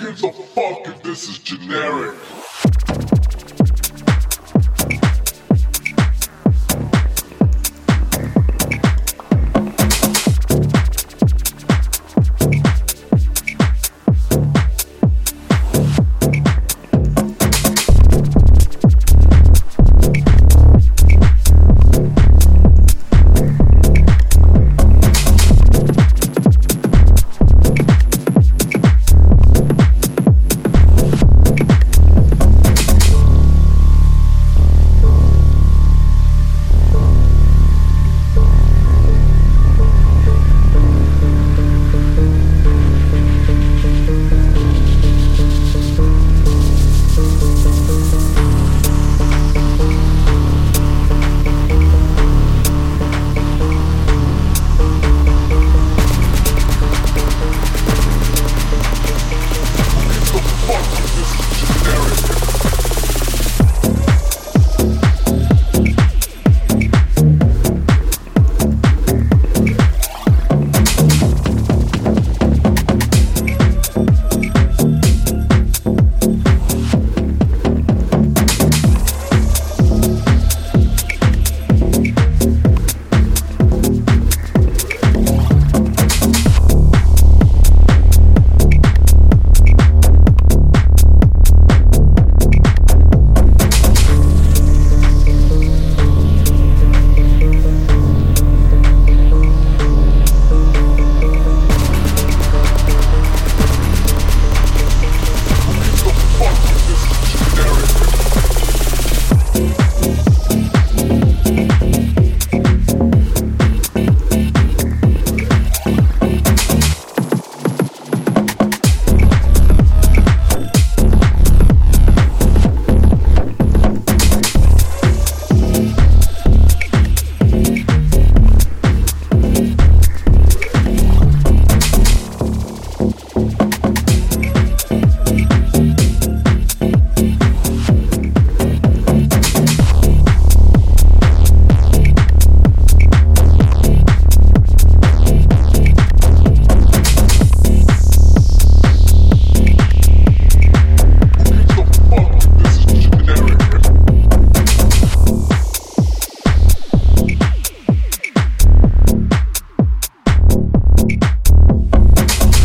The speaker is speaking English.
gives a fuck if this is generic?